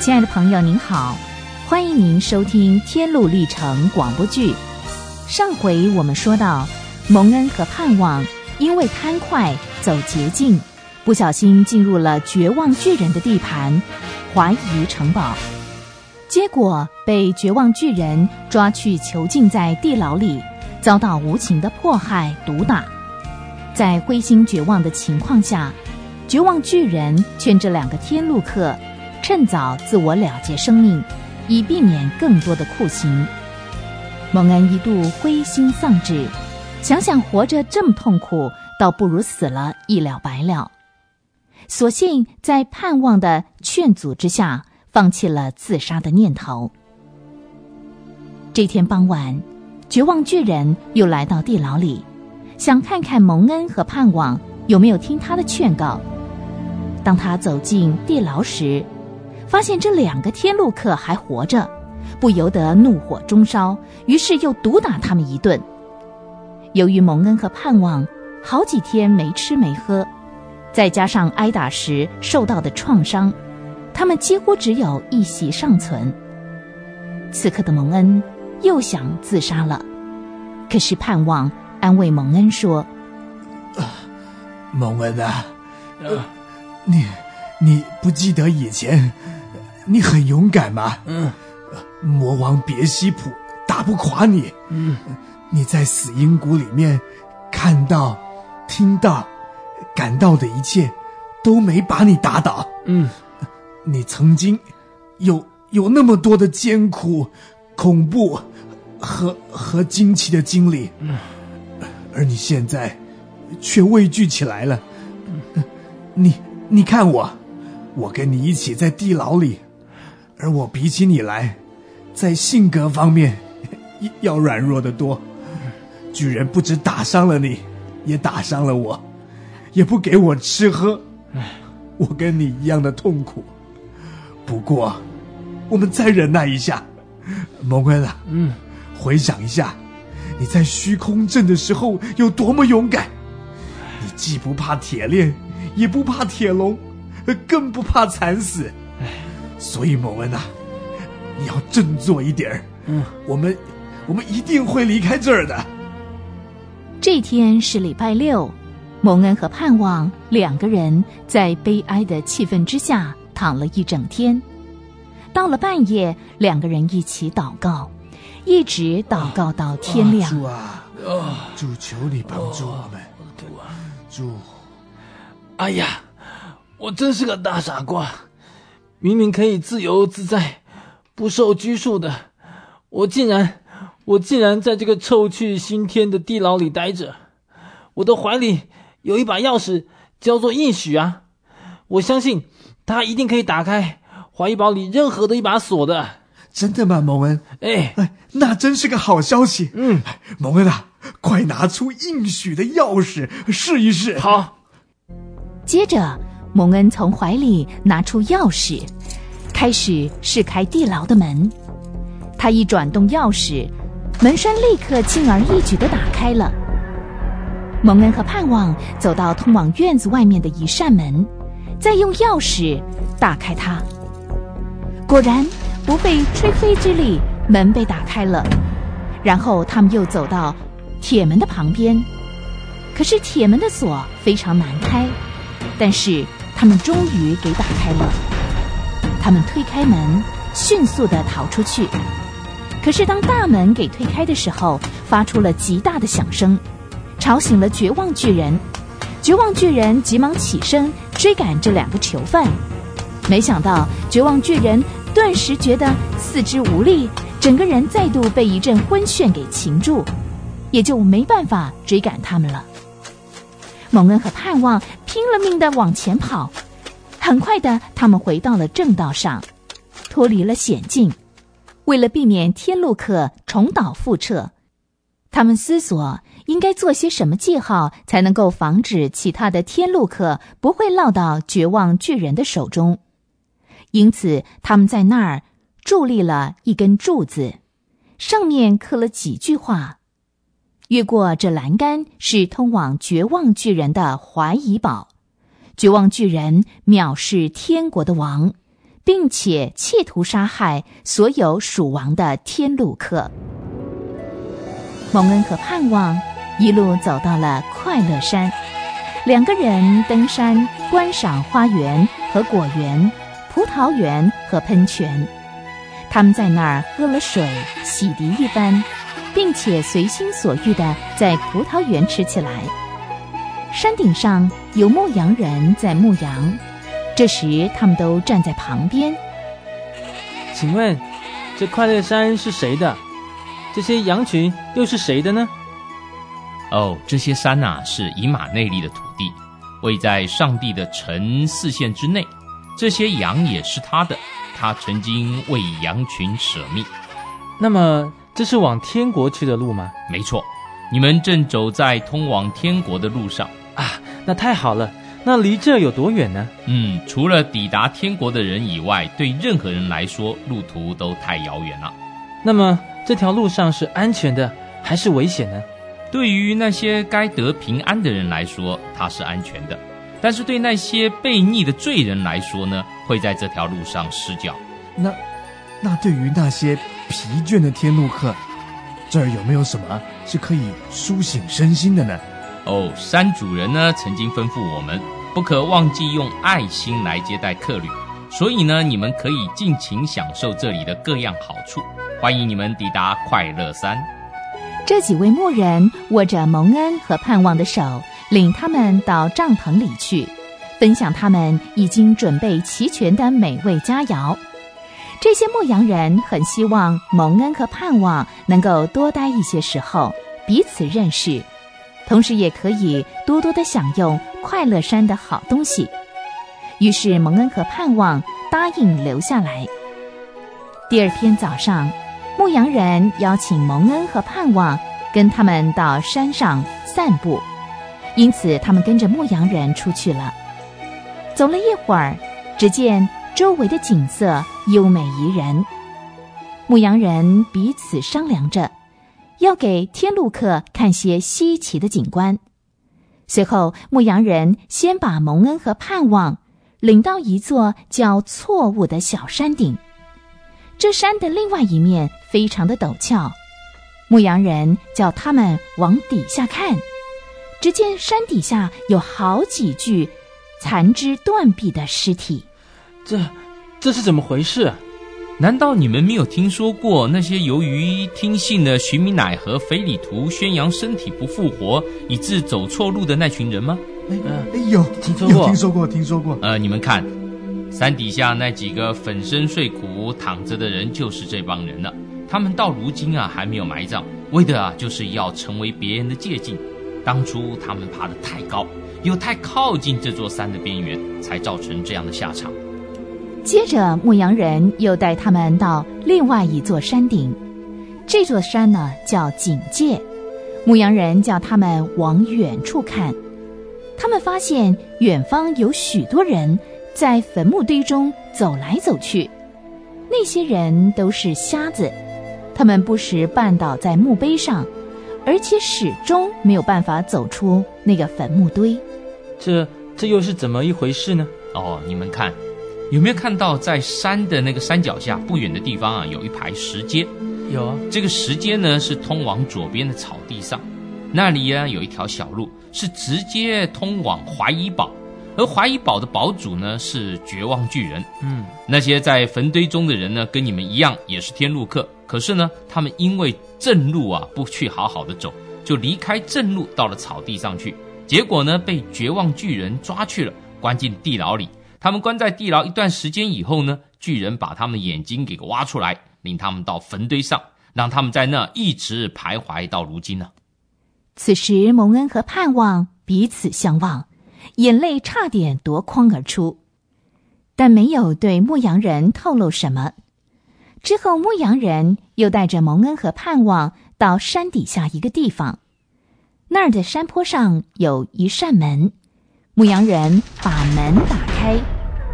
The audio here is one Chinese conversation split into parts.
亲爱的朋友，您好，欢迎您收听《天路历程》广播剧。上回我们说到，蒙恩和盼望因为贪快走捷径，不小心进入了绝望巨人的地盘——怀疑城堡，结果被绝望巨人抓去囚禁在地牢里，遭到无情的迫害毒打。在灰心绝望的情况下，绝望巨人劝这两个天路客趁早自我了结生命，以避免更多的酷刑。蒙恩一度灰心丧志，想想活着这么痛苦，倒不如死了一了百了。索性在盼望的劝阻之下，放弃了自杀的念头。这天傍晚，绝望巨人又来到地牢里，想看看蒙恩和盼望有没有听他的劝告。当他走进地牢时，发现这两个天路客还活着。不由得怒火中烧，于是又毒打他们一顿。由于蒙恩和盼望好几天没吃没喝，再加上挨打时受到的创伤，他们几乎只有一息尚存。此刻的蒙恩又想自杀了，可是盼望安慰蒙恩说：“啊蒙恩啊，你你不记得以前你很勇敢吗？”嗯。魔王别西卜打不垮你。嗯，你在死阴谷里面看到、听到、感到的一切，都没把你打倒。嗯，你曾经有有那么多的艰苦、恐怖和和惊奇的经历。嗯，而你现在却畏惧起来了。你你看我，我跟你一起在地牢里，而我比起你来。在性格方面，要软弱的多。巨人不止打伤了你，也打伤了我，也不给我吃喝。我跟你一样的痛苦。不过，我们再忍耐一下。蒙恩啊，嗯，回想一下，你在虚空镇的时候有多么勇敢。你既不怕铁链，也不怕铁笼，更不怕惨死。所以，蒙恩啊。你要振作一点儿，嗯，我们，我们一定会离开这儿的。这天是礼拜六，蒙恩和盼望两个人在悲哀的气氛之下躺了一整天。到了半夜，两个人一起祷告，一直祷告到天亮。主啊，主求你帮助我们，主。哎呀，我真是个大傻瓜，明明可以自由自在。不受拘束的，我竟然，我竟然在这个臭气熏天的地牢里待着。我的怀里有一把钥匙，叫做应许啊！我相信他一定可以打开怀疑堡里任何的一把锁的。真的吗，蒙恩？哎哎，那真是个好消息。嗯，蒙恩啊，快拿出应许的钥匙试一试。好。接着，蒙恩从怀里拿出钥匙。开始试开地牢的门，他一转动钥匙，门栓立刻轻而易举的打开了。蒙恩和盼望走到通往院子外面的一扇门，再用钥匙打开它。果然不费吹灰之力，门被打开了。然后他们又走到铁门的旁边，可是铁门的锁非常难开，但是他们终于给打开了。他们推开门，迅速的逃出去。可是当大门给推开的时候，发出了极大的响声，吵醒了绝望巨人。绝望巨人急忙起身追赶这两个囚犯，没想到绝望巨人顿时觉得四肢无力，整个人再度被一阵昏眩给擒住，也就没办法追赶他们了。蒙恩和盼望拼了命的往前跑。很快的，他们回到了正道上，脱离了险境。为了避免天路客重蹈覆辙，他们思索应该做些什么记号，才能够防止其他的天路客不会落到绝望巨人的手中。因此，他们在那儿伫立了一根柱子，上面刻了几句话：“越过这栏杆，是通往绝望巨人的怀疑堡。”绝望巨人藐视天国的王，并且企图杀害所有蜀王的天路客。蒙恩和盼望一路走到了快乐山，两个人登山观赏花园和果园、葡萄园和喷泉。他们在那儿喝了水，洗涤一番，并且随心所欲地在葡萄园吃起来。山顶上有牧羊人在牧羊，这时他们都站在旁边。请问，这快乐山是谁的？这些羊群又是谁的呢？哦，这些山呐是以马内利的土地，位在上帝的城四县之内。这些羊也是他的，他曾经为羊群舍命。那么，这是往天国去的路吗？没错，你们正走在通往天国的路上。啊，那太好了！那离这有多远呢？嗯，除了抵达天国的人以外，对任何人来说，路途都太遥远了。那么这条路上是安全的还是危险呢？对于那些该得平安的人来说，它是安全的；但是对那些被逆的罪人来说呢，会在这条路上失脚。那，那对于那些疲倦的天路客，这儿有没有什么是可以苏醒身心的呢？哦，山主人呢曾经吩咐我们，不可忘记用爱心来接待客旅，所以呢，你们可以尽情享受这里的各样好处。欢迎你们抵达快乐山。这几位牧人握着蒙恩和盼望的手，领他们到帐篷里去，分享他们已经准备齐全的美味佳肴。这些牧羊人很希望蒙恩和盼望能够多待一些时候，彼此认识。同时也可以多多的享用快乐山的好东西，于是蒙恩和盼望答应留下来。第二天早上，牧羊人邀请蒙恩和盼望跟他们到山上散步，因此他们跟着牧羊人出去了。走了一会儿，只见周围的景色优美宜人，牧羊人彼此商量着。要给天路客看些稀奇的景观。随后，牧羊人先把蒙恩和盼望领到一座叫错误的小山顶。这山的另外一面非常的陡峭，牧羊人叫他们往底下看。只见山底下有好几具残肢断臂的尸体。这，这是怎么回事？难道你们没有听说过那些由于听信了徐米乃和腓里图宣扬身体不复活，以致走错路的那群人吗？哎，有听说过，听说过，听说过。呃，你们看，山底下那几个粉身碎骨躺着的人，就是这帮人了。他们到如今啊还没有埋葬，为的啊就是要成为别人的借鉴。当初他们爬得太高，又太靠近这座山的边缘，才造成这样的下场。接着，牧羊人又带他们到另外一座山顶。这座山呢叫警戒。牧羊人叫他们往远处看。他们发现远方有许多人在坟墓堆中走来走去。那些人都是瞎子，他们不时绊倒在墓碑上，而且始终没有办法走出那个坟墓堆。这这又是怎么一回事呢？哦，你们看。有没有看到在山的那个山脚下不远的地方啊，有一排石阶？有啊，这个石阶呢是通往左边的草地上，那里呀有一条小路是直接通往怀疑堡，而怀疑堡的堡主呢是绝望巨人。嗯，那些在坟堆中的人呢，跟你们一样也是天路客，可是呢，他们因为正路啊不去好好的走，就离开正路到了草地上去，结果呢被绝望巨人抓去了，关进地牢里。他们关在地牢一段时间以后呢，巨人把他们的眼睛给挖出来，领他们到坟堆上，让他们在那一直徘徊到如今呢。此时，蒙恩和盼望彼此相望，眼泪差点夺眶而出，但没有对牧羊人透露什么。之后，牧羊人又带着蒙恩和盼望到山底下一个地方，那儿的山坡上有一扇门。牧羊人把门打开，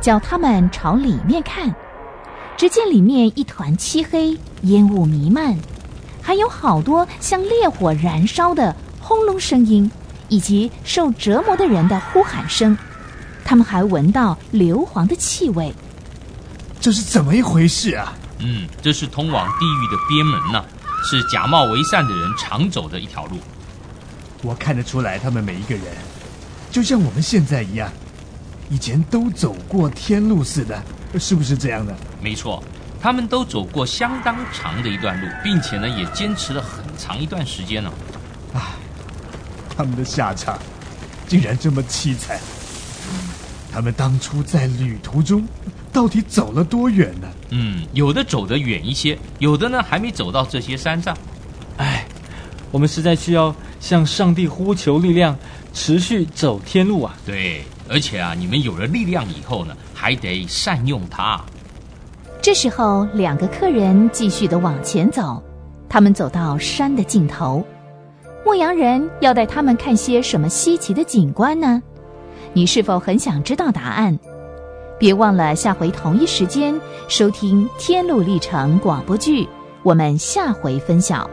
叫他们朝里面看。只见里面一团漆黑，烟雾弥漫，还有好多像烈火燃烧的轰隆声音，以及受折磨的人的呼喊声。他们还闻到硫磺的气味。这是怎么一回事啊？嗯，这是通往地狱的边门呐、是假冒为善的人常走的一条路。我看得出来，他们每一个人，就像我们现在一样，以前都走过天路似的，是不是这样的？没错，他们都走过相当长的一段路，并且呢，也坚持了很长一段时间呢、他们的下场竟然这么凄惨。他们当初在旅途中到底走了多远呢？嗯，有的走得远一些，有的呢还没走到这些山上。唉，我们实在需要向上帝呼求力量，持续走天路啊！对，而且啊，你们有了力量以后呢，还得善用它。这时候，两个客人继续的往前走，他们走到山的尽头。牧羊人要带他们看些什么稀奇的景观呢？你是否很想知道答案？别忘了下回同一时间收听《天路历程》广播剧，我们下回分晓。